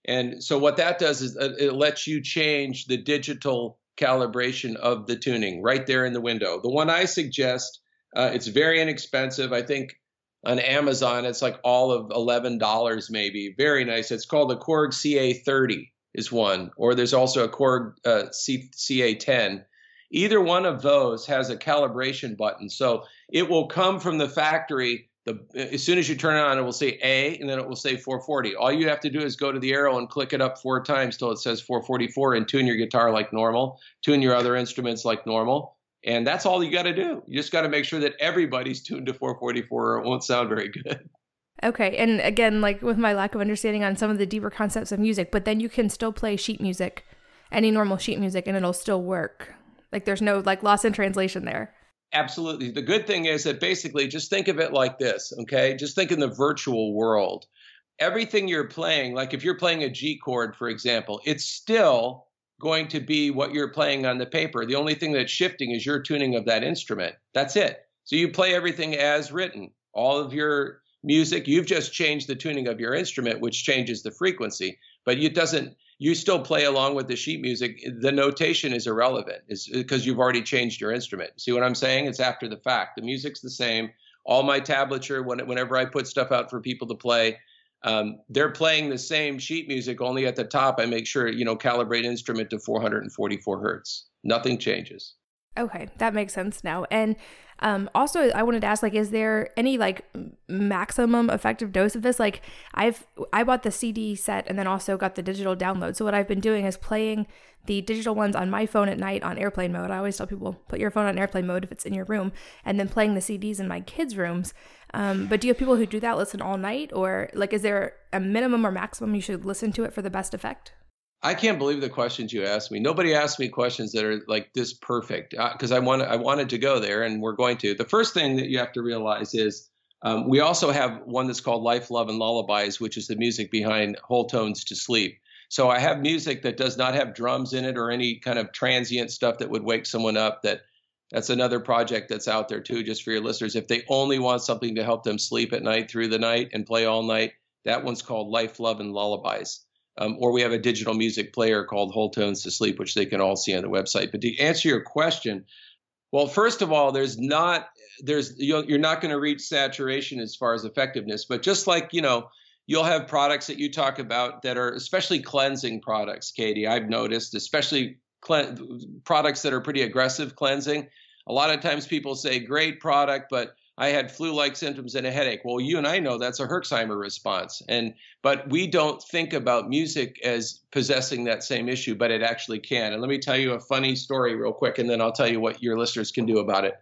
And so what that does is uh, it lets you change the digital calibration of the tuning right there in the window. The one I suggest, uh, it's very inexpensive. I think on Amazon it's like all of eleven dollars, maybe. Very nice. It's called the Korg CA30 is one, or there's also a Korg uh, C- CA10. Either one of those has a calibration button, so it will come from the factory the, as soon as you turn it on, it will say A and then it will say 440. All you have to do is go to the arrow and click it up four times till it says 444 and tune your guitar like normal, tune your other instruments like normal. And that's all you got to do. You just got to make sure that everybody's tuned to 444 or it won't sound very good. Okay. And again, like with my lack of understanding on some of the deeper concepts of music, but then you can still play sheet music, any normal sheet music, and it'll still work. Like there's no like loss in translation there. Absolutely. The good thing is that basically just think of it like this, okay? Just think in the virtual world. Everything you're playing, like if you're playing a G chord, for example, it's still going to be what you're playing on the paper. The only thing that's shifting is your tuning of that instrument. That's it. So you play everything as written. All of your music, you've just changed the tuning of your instrument, which changes the frequency, but it doesn't you still play along with the sheet music. The notation is irrelevant is because you've already changed your instrument. See what I'm saying? It's after the fact. The music's the same. All my tablature, when, whenever I put stuff out for people to play, um, they're playing the same sheet music. Only at the top, I make sure you know calibrate instrument to 444 hertz. Nothing changes. Okay, that makes sense now. And um, also, I wanted to ask, like, is there any like maximum effective dose of this? Like, I've I bought the CD set and then also got the digital download. So what I've been doing is playing the digital ones on my phone at night on airplane mode. I always tell people put your phone on airplane mode if it's in your room, and then playing the CDs in my kids' rooms. Um, but do you have people who do that listen all night, or like, is there a minimum or maximum you should listen to it for the best effect? I can't believe the questions you asked me. Nobody asked me questions that are like this perfect because uh, I wanted I wanted to go there, and we're going to. The first thing that you have to realize is um, we also have one that's called Life, Love, and Lullabies, which is the music behind Whole Tones to Sleep. So I have music that does not have drums in it or any kind of transient stuff that would wake someone up. That that's another project that's out there too, just for your listeners. If they only want something to help them sleep at night through the night and play all night, that one's called Life, Love, and Lullabies. Um, or we have a digital music player called Whole Tones to Sleep, which they can all see on the website. But to answer your question, well, first of all, there's not there's you're not going to reach saturation as far as effectiveness. But just like you know, you'll have products that you talk about that are especially cleansing products, Katie. I've noticed, especially products that are pretty aggressive cleansing. A lot of times people say great product, but I had flu-like symptoms and a headache. Well, you and I know that's a Herxheimer response, and but we don't think about music as possessing that same issue, but it actually can. And let me tell you a funny story real quick, and then I'll tell you what your listeners can do about it.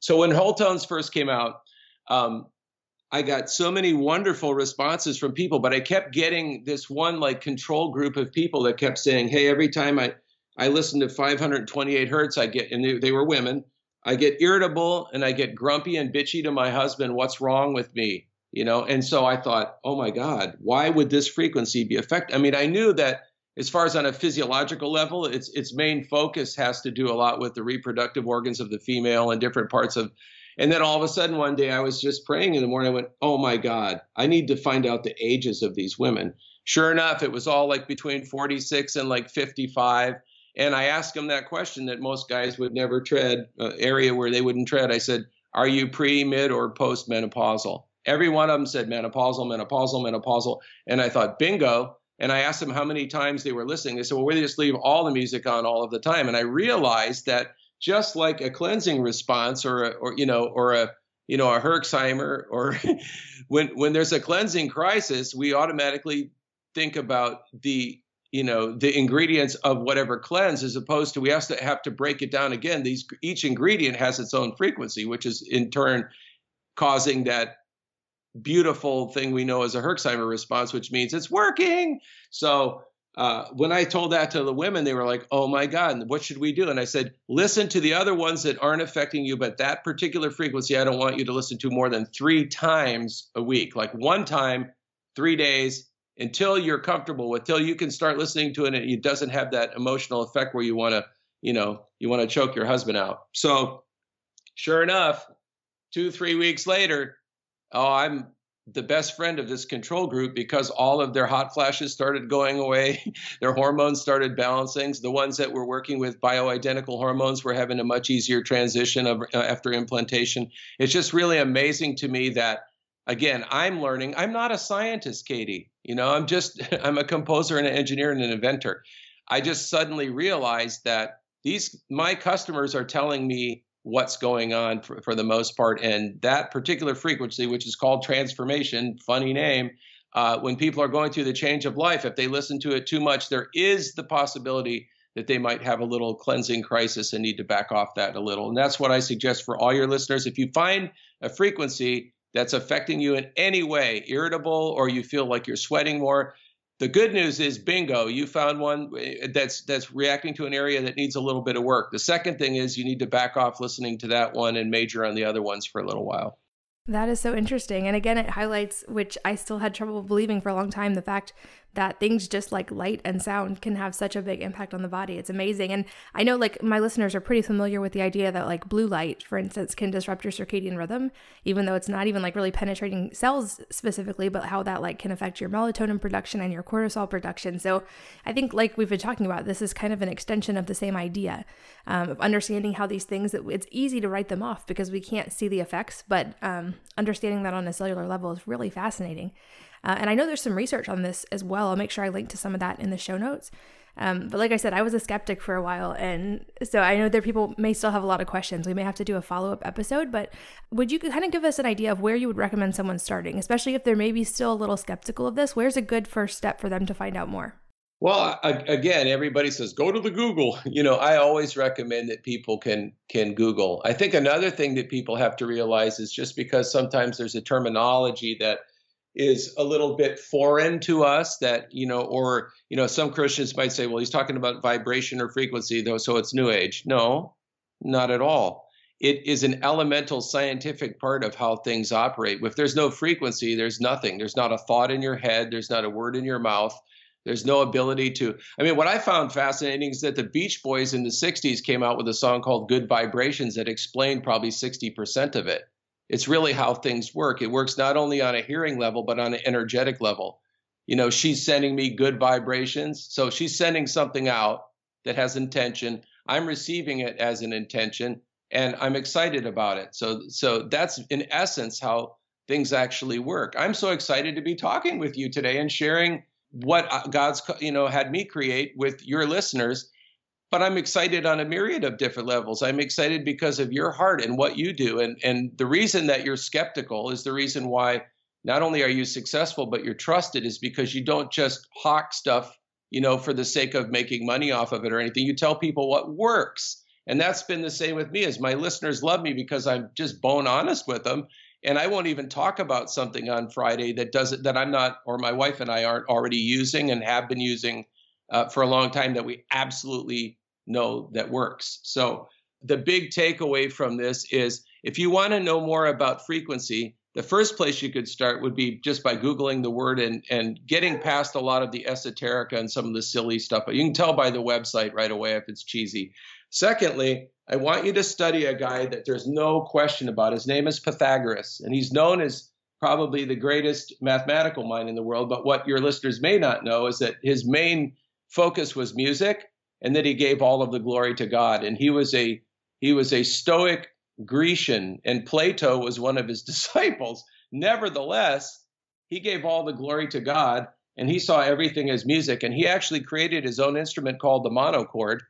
So when Whole Tones first came out, um, I got so many wonderful responses from people, but I kept getting this one like control group of people that kept saying, "Hey, every time I I listen to 528 hertz, I get," and they, they were women I get irritable and I get grumpy and bitchy to my husband. What's wrong with me? You know, and so I thought, oh my God, why would this frequency be affected? I mean, I knew that as far as on a physiological level, its its main focus has to do a lot with the reproductive organs of the female and different parts of. And then all of a sudden, one day, I was just praying in the morning. I went, "Oh my God, I need to find out the ages of these women." Sure enough, it was all like between 46 and like 55. And I asked him that question that most guys would never tread, uh, area where they wouldn't tread. I said, Are you pre, mid, or post menopausal? Every one of them said menopausal, menopausal, menopausal. And I thought, bingo. And I asked them how many times they were listening. They said, Well, we just leave all the music on all of the time. And I realized that just like a cleansing response or, a, or you know, or a, you know, a Herxheimer, or when when there's a cleansing crisis, we automatically think about the you know the ingredients of whatever cleanse as opposed to we have to have to break it down again. These each ingredient has its own frequency which is in turn causing that beautiful thing we know as a herxheimer response which means it's working. So uh, when i told that to the women they were like oh my god what should we do? And i said listen to the other ones that aren't affecting you but that particular frequency i don't want you to listen to more than three times a week like one time three days until you're comfortable till you can start listening to it and it doesn't have that emotional effect where you want to, you know, you want to choke your husband out. So, sure enough, two, three weeks later, oh, I'm the best friend of this control group because all of their hot flashes started going away. their hormones started balancing. The ones that were working with bioidentical hormones were having a much easier transition of, uh, after implantation. It's just really amazing to me that, again, I'm learning. I'm not a scientist, Katie. You know, I'm just, I'm a composer and an engineer and an inventor. I just suddenly realized that these, my customers are telling me what's going on for, for the most part. And that particular frequency, which is called transformation, funny name, uh, when people are going through the change of life, if they listen to it too much, there is the possibility that they might have a little cleansing crisis and need to back off that a little. And that's what I suggest for all your listeners. If you find a frequency that's affecting you in any way, irritable, or you feel like you're sweating more, the good news is bingo, you found one eh, that's that's reacting to an area that needs a little bit of work. The second thing is you need to back off listening to that one and major on the other ones for a little while. That is so interesting. And again, it highlights, which I still had trouble believing for a long time, the fact that things just like light and sound can have such a big impact on the body. It's amazing. And I know like my listeners are pretty familiar with the idea that like blue light, for instance, can disrupt your circadian rhythm, even though it's not even like really penetrating cells specifically, but how that like can affect your melatonin production and your cortisol production. So I think like we've been talking about, this is kind of an extension of the same idea um, of understanding how these things it's easy to write them off because we can't see the effects, but um, understanding that on a cellular level is really fascinating. Uh, and I know there's some research on this as well. I'll make sure I link to some of that in the show notes. Um, but like I said, I was a skeptic for a while. And so I know that people may still have a lot of questions. We may have to do a follow up episode. But would you kind of give us an idea of where you would recommend someone starting, especially if they're maybe still a little skeptical of this? Where's a good first step for them to find out more? Well, again, everybody says go to the Google. You know, I always recommend that people can can Google. I think another thing that people have to realize is just because sometimes there's a terminology that is a little bit foreign to us that you know or you know some christians might say well he's talking about vibration or frequency though so it's new age. No not at all. It is an elemental scientific part of how things operate. If there's no frequency there's nothing. There's not a thought in your head. There's not a word in your mouth. There's no ability to i mean what i found fascinating is that the beach boys in the 60s came out with a song called good vibrations that explained probably 60% of it it's really how things work. It works not only on a hearing level, but on an energetic level. You know, she's sending me good vibrations. So she's sending something out that has intention. I'm receiving it as an intention and I'm excited about it. So so that's in essence how things actually work. I'm so excited to be talking with you today and sharing what uh, God's you know had me create with your listeners but I'm excited on a myriad of different levels. I'm excited because of your heart and what you do. And, and the reason that you're skeptical is the reason why not only are you successful, but you're trusted is because you don't just hawk stuff, you know, for the sake of making money off of it or anything. You tell people what works. And that's been the same with me as my listeners love me because I'm just bone honest with them. And I won't even talk about something on Friday that doesn't that I'm not or my wife and I aren't already using and have been using uh, for a long time that we absolutely know that works. So the big takeaway from this is if you want to know more about frequency, the first place you could start would be just by Googling the word and, and getting past a lot of the esoterica and some of the silly stuff. But you can tell by the website right away if it's cheesy. Secondly, I want you to study a guy that there's no question about. His name is Pythagoras, and he's known as probably the greatest mathematical mind in the world. But what your listeners may not know is that his main focus was music and that he gave all of the glory to God. And he was a he was a stoic Grecian, and Plato was one of his disciples. Nevertheless, he gave all the glory to God, and he saw everything as music. And he actually created his own instrument called the monochord.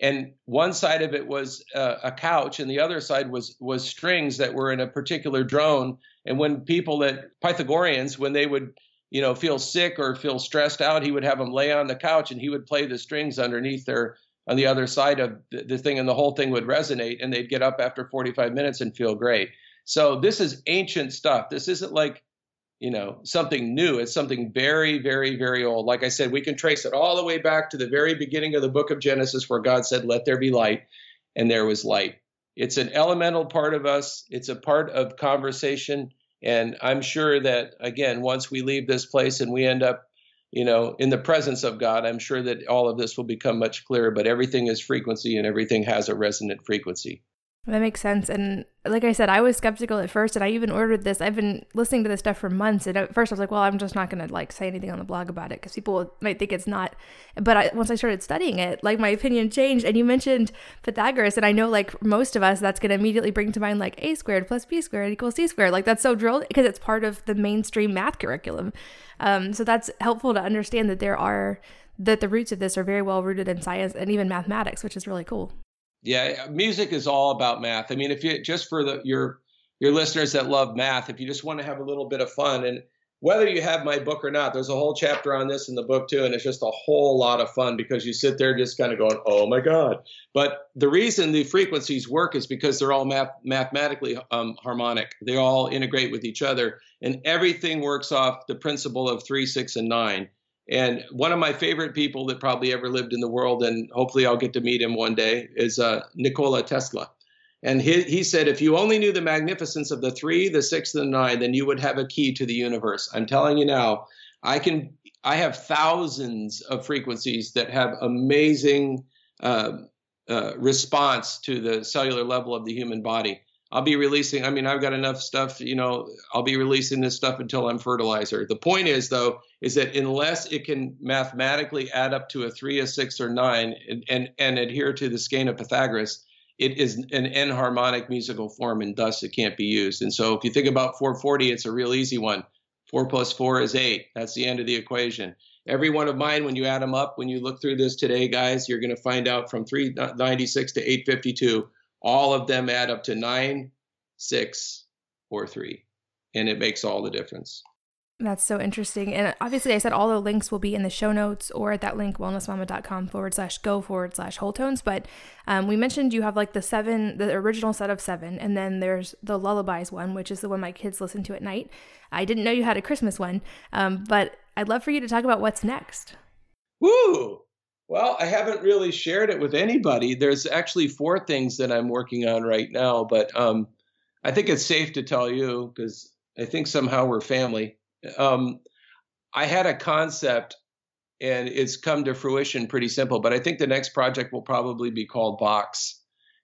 And one side of it was uh, a couch, and the other side was was strings that were in a particular drone. And when people that Pythagoreans, when they would you know, feel sick or feel stressed out, he would have them lay on the couch and he would play the strings underneath their on the other side of the, the thing, and the whole thing would resonate, and they'd get up after 45 minutes and feel great. So this is ancient stuff. This isn't like you know something new. It's something very very very old. Like i said we can trace it all the way back to the very beginning of the book of genesis where god said let there be light and there was light. It's an elemental part of us. It's a part of conversation and I'm sure that, again, once we leave this place and we end up, you know, in the presence of God, I'm sure that all of this will become much clearer. But everything is frequency and everything has a resonant frequency. That makes sense. And like I said, I was skeptical at first, and I even ordered this. I've been listening to this stuff for months, and at first I was like, "Well, I'm just not going to like say anything on the blog about it because people might think it's not." But I, once I started studying it, like my opinion changed. And you mentioned Pythagoras, and I know like most of us, that's going to immediately bring to mind like a squared plus b squared equals c squared. Like that's so drilled because it's part of the mainstream math curriculum. Um, so that's helpful to understand that there are that the roots of this are very well rooted in science and even mathematics, which is really cool. Yeah, music is all about math. I mean, if you just for the your your listeners that love math, if you just want to have a little bit of fun and whether you have my book or not, there's a whole chapter on this in the book too, and it's just a whole lot of fun because you sit there just kind of going, "Oh my god!" But the reason the frequencies work is because they're all math- mathematically um, harmonic. They all integrate with each other, and everything works off the principle of three, six, and nine. And one of my favorite people that probably ever lived in the world, and hopefully I'll get to meet him one day, is uh, Nikola Tesla. And he, he said, if you only knew the magnificence of the three, the six, and the nine, then you would have a key to the universe. I'm telling you now, I can. I have thousands of frequencies that have amazing uh, uh, response to the cellular level of the human body. I'll be releasing. I mean, I've got enough stuff. You know, I'll be releasing this stuff until I'm fertilizer. The point is, though, is that unless it can mathematically add up to a three, a six, or nine, and and, and adhere to the skein of Pythagoras, it is an enharmonic musical form, and thus it can't be used. And so, if you think about 440, it's a real easy one. Four plus four is eight. That's the end of the equation. Every one of mine, when you add them up, when you look through this today, guys, you're going to find out from 396 to 852 all of them add up to nine, six, or three. And it makes all the difference. That's so interesting. And obviously, I said all the links will be in the show notes or at that link, wellnessmama.com forward slash go forward slash whole tones. But um, we mentioned you have like the seven, the original set of seven, and then there's the lullabies one, which is the one my kids listen to at night. I didn't know you had a Christmas one, um, but I'd love for you to talk about what's next. Woo! Well, I haven't really shared it with anybody. There's actually four things that I'm working on right now, but um, I think it's safe to tell you because I think somehow we're family. Um, I had a concept and it's come to fruition pretty simple, but I think the next project will probably be called Vox.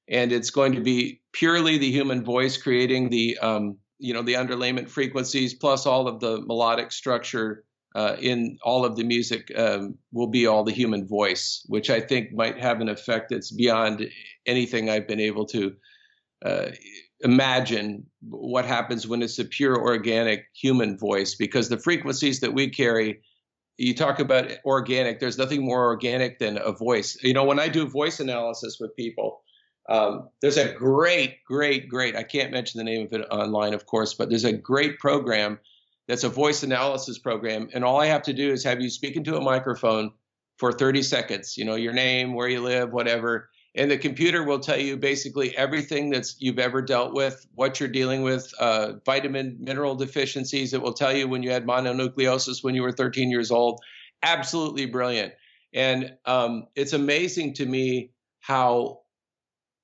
And it's going to be purely the human voice creating the um, you know the underlayment frequencies plus all of the melodic structure uh, in all of the music um, will be all the human voice, which I think might have an effect that's beyond anything I've been able to uh, imagine what happens when it's a pure organic human voice, because the frequencies that we carry. You talk about organic. There's nothing more organic than a voice. You know, when I do voice analysis with people, um, there's a great, great, great. I can't mention the name of it online, of course, but there's a great program that's a voice analysis program. And all I have to do is have you speak into a microphone for 30 seconds, you know, your name, where you live, whatever. And the computer will tell you basically everything that's you've ever dealt with, what you're dealing with, uh, vitamin, mineral deficiencies. It will tell you when you had mononucleosis when you were 13 years old. Absolutely brilliant. And um, it's amazing to me how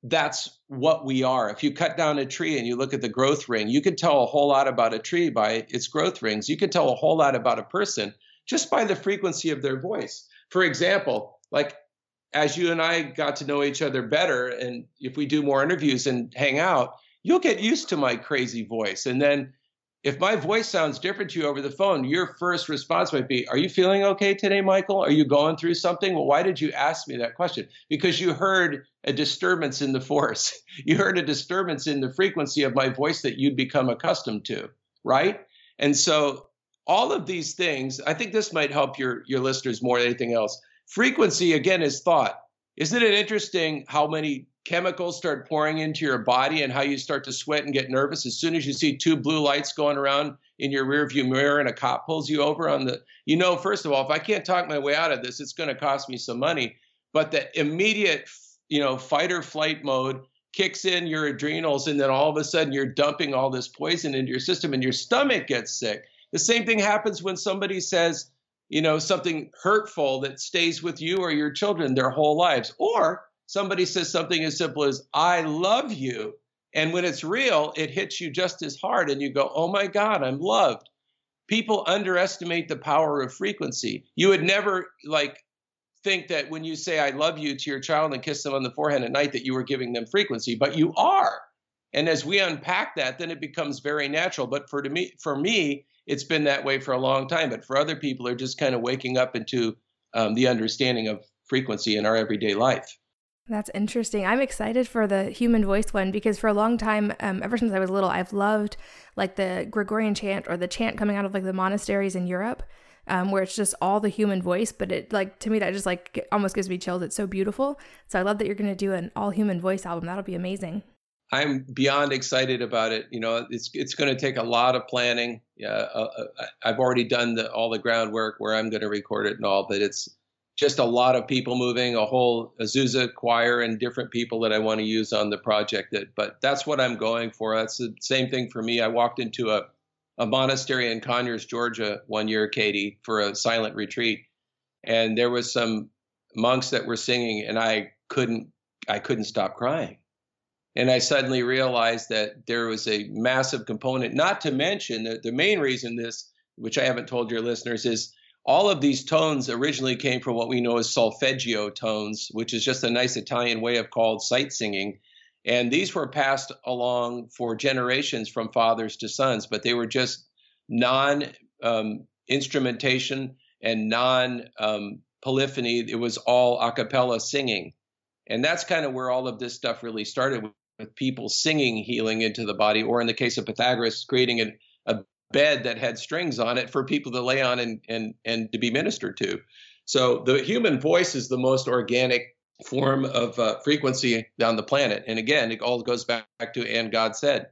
that's what we are. If you cut down a tree and you look at the growth ring, you can tell a whole lot about a tree by its growth rings. You can tell a whole lot about a person just by the frequency of their voice. For example, like as you and I got to know each other better, and if we do more interviews and hang out, you'll get used to my crazy voice. And then if my voice sounds different to you over the phone, your first response might be, Are you feeling okay today, Michael? Are you going through something? Well, why did you ask me that question? Because you heard a disturbance in the force. You heard a disturbance in the frequency of my voice that you'd become accustomed to, right? And so all of these things, I think this might help your, your listeners more than anything else. Frequency, again, is thought. Isn't it interesting how many chemicals start pouring into your body and how you start to sweat and get nervous? As soon as you see two blue lights going around in your rearview mirror and a cop pulls you over on the you know first of all if i can't talk my way out of this it's going to cost me some money. But the immediate you know fight or flight mode kicks in your adrenals and then all of a sudden you're dumping all this poison into your system and your stomach gets sick. The same thing happens when somebody says you know something hurtful that stays with you or your children their whole lives or somebody says something as simple as, I love you. And when it's real, it hits you just as hard, and you go, Oh my God, I'm loved. People underestimate the power of frequency. You would never like think that when you say I love you to your child and kiss them on the forehead at night that you were giving them frequency, but you are. And as we unpack that, then it becomes very natural. But for to me, for me, it's been that way for a long time. But for other people, are just kind of waking up into um, the understanding of frequency in our everyday life. That's interesting. I'm excited for the human voice one because for a long time, um, ever since I was little, I've loved like the Gregorian chant or the chant coming out of like the monasteries in Europe, um, where it's just all the human voice. But it like to me that just like almost gives me chills. It's so beautiful. So I love that you're going to do an all human voice album. That'll be amazing. I'm beyond excited about it. You know, it's it's going to take a lot of planning. Yeah, uh, uh, I've already done the, all the groundwork where I'm going to record it and all, but it's just a lot of people moving, a whole Azusa choir and different people that I want to use on the project. That, but that's what I'm going for. That's the same thing for me. I walked into a, a monastery in Conyers, Georgia one year, Katie, for a silent retreat. And there was some monks that were singing and I couldn't, I couldn't stop crying. And I suddenly realized that there was a massive component, not to mention that the main reason this, which I haven't told your listeners, is all of these tones originally came from what we know as solfeggio tones, which is just a nice Italian way of called sight singing. And these were passed along for generations from fathers to sons, but they were just non um, instrumentation and non um, polyphony. It was all a cappella singing. And that's kind of where all of this stuff really started with, people singing healing into the body, or in the case of Pythagoras, creating a, a bed that had strings on it for people to lay on and and and to be ministered to. So the human voice is the most organic form of uh, frequency on the planet. And again, it all goes back to and God said.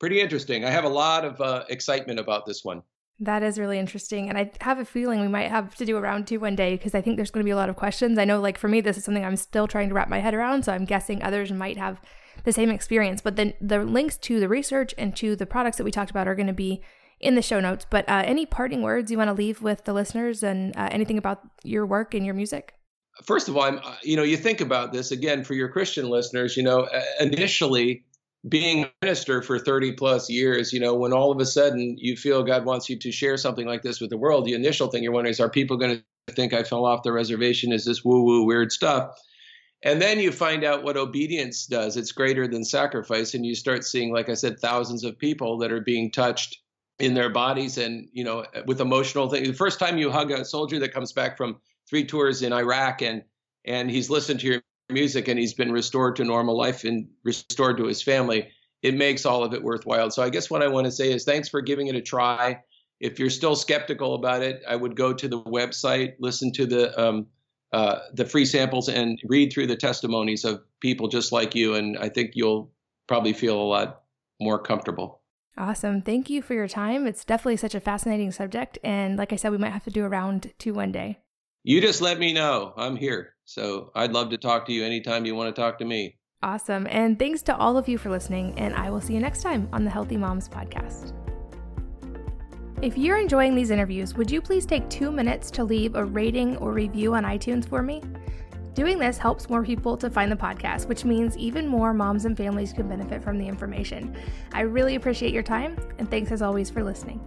Pretty interesting. I have a lot of uh, excitement about this one. That is really interesting. And I have a feeling we might have to do a round two one day because I think there's going to be a lot of questions. I know, like, for me, this is something I'm still trying to wrap my head around. So I'm guessing others might have the same experience. But then the links to the research and to the products that we talked about are going to be in the show notes. But uh, any parting words you want to leave with the listeners and uh, anything about your work and your music? First of all, I'm, uh, you know, you think about this again for your Christian listeners. You know, uh, initially being a minister for 30 plus years, you know, when all of a sudden you feel God wants you to share something like this with the world, the initial thing you're wondering is, are people going to think I fell off the reservation? Is this woo woo weird stuff? And then you find out what obedience does. It's greater than sacrifice. And you start seeing, like I said, thousands of people that are being touched in their bodies and you know with emotional things the first time you hug a soldier that comes back from three tours in iraq and and he's listened to your music and he's been restored to normal life and restored to his family it makes all of it worthwhile so i guess what i want to say is thanks for giving it a try if you're still skeptical about it i would go to the website listen to the um, uh, the free samples and read through the testimonies of people just like you and i think you'll probably feel a lot more comfortable Awesome. Thank you for your time. It's definitely such a fascinating subject. And like I said, we might have to do a round two one day. You just let me know. I'm here. So I'd love to talk to you anytime you want to talk to me. Awesome. And thanks to all of you for listening. And I will see you next time on the Healthy Moms Podcast. If you're enjoying these interviews, would you please take two minutes to leave a rating or review on iTunes for me? Doing this helps more people to find the podcast, which means even more moms and families can benefit from the information. I really appreciate your time, and thanks as always for listening.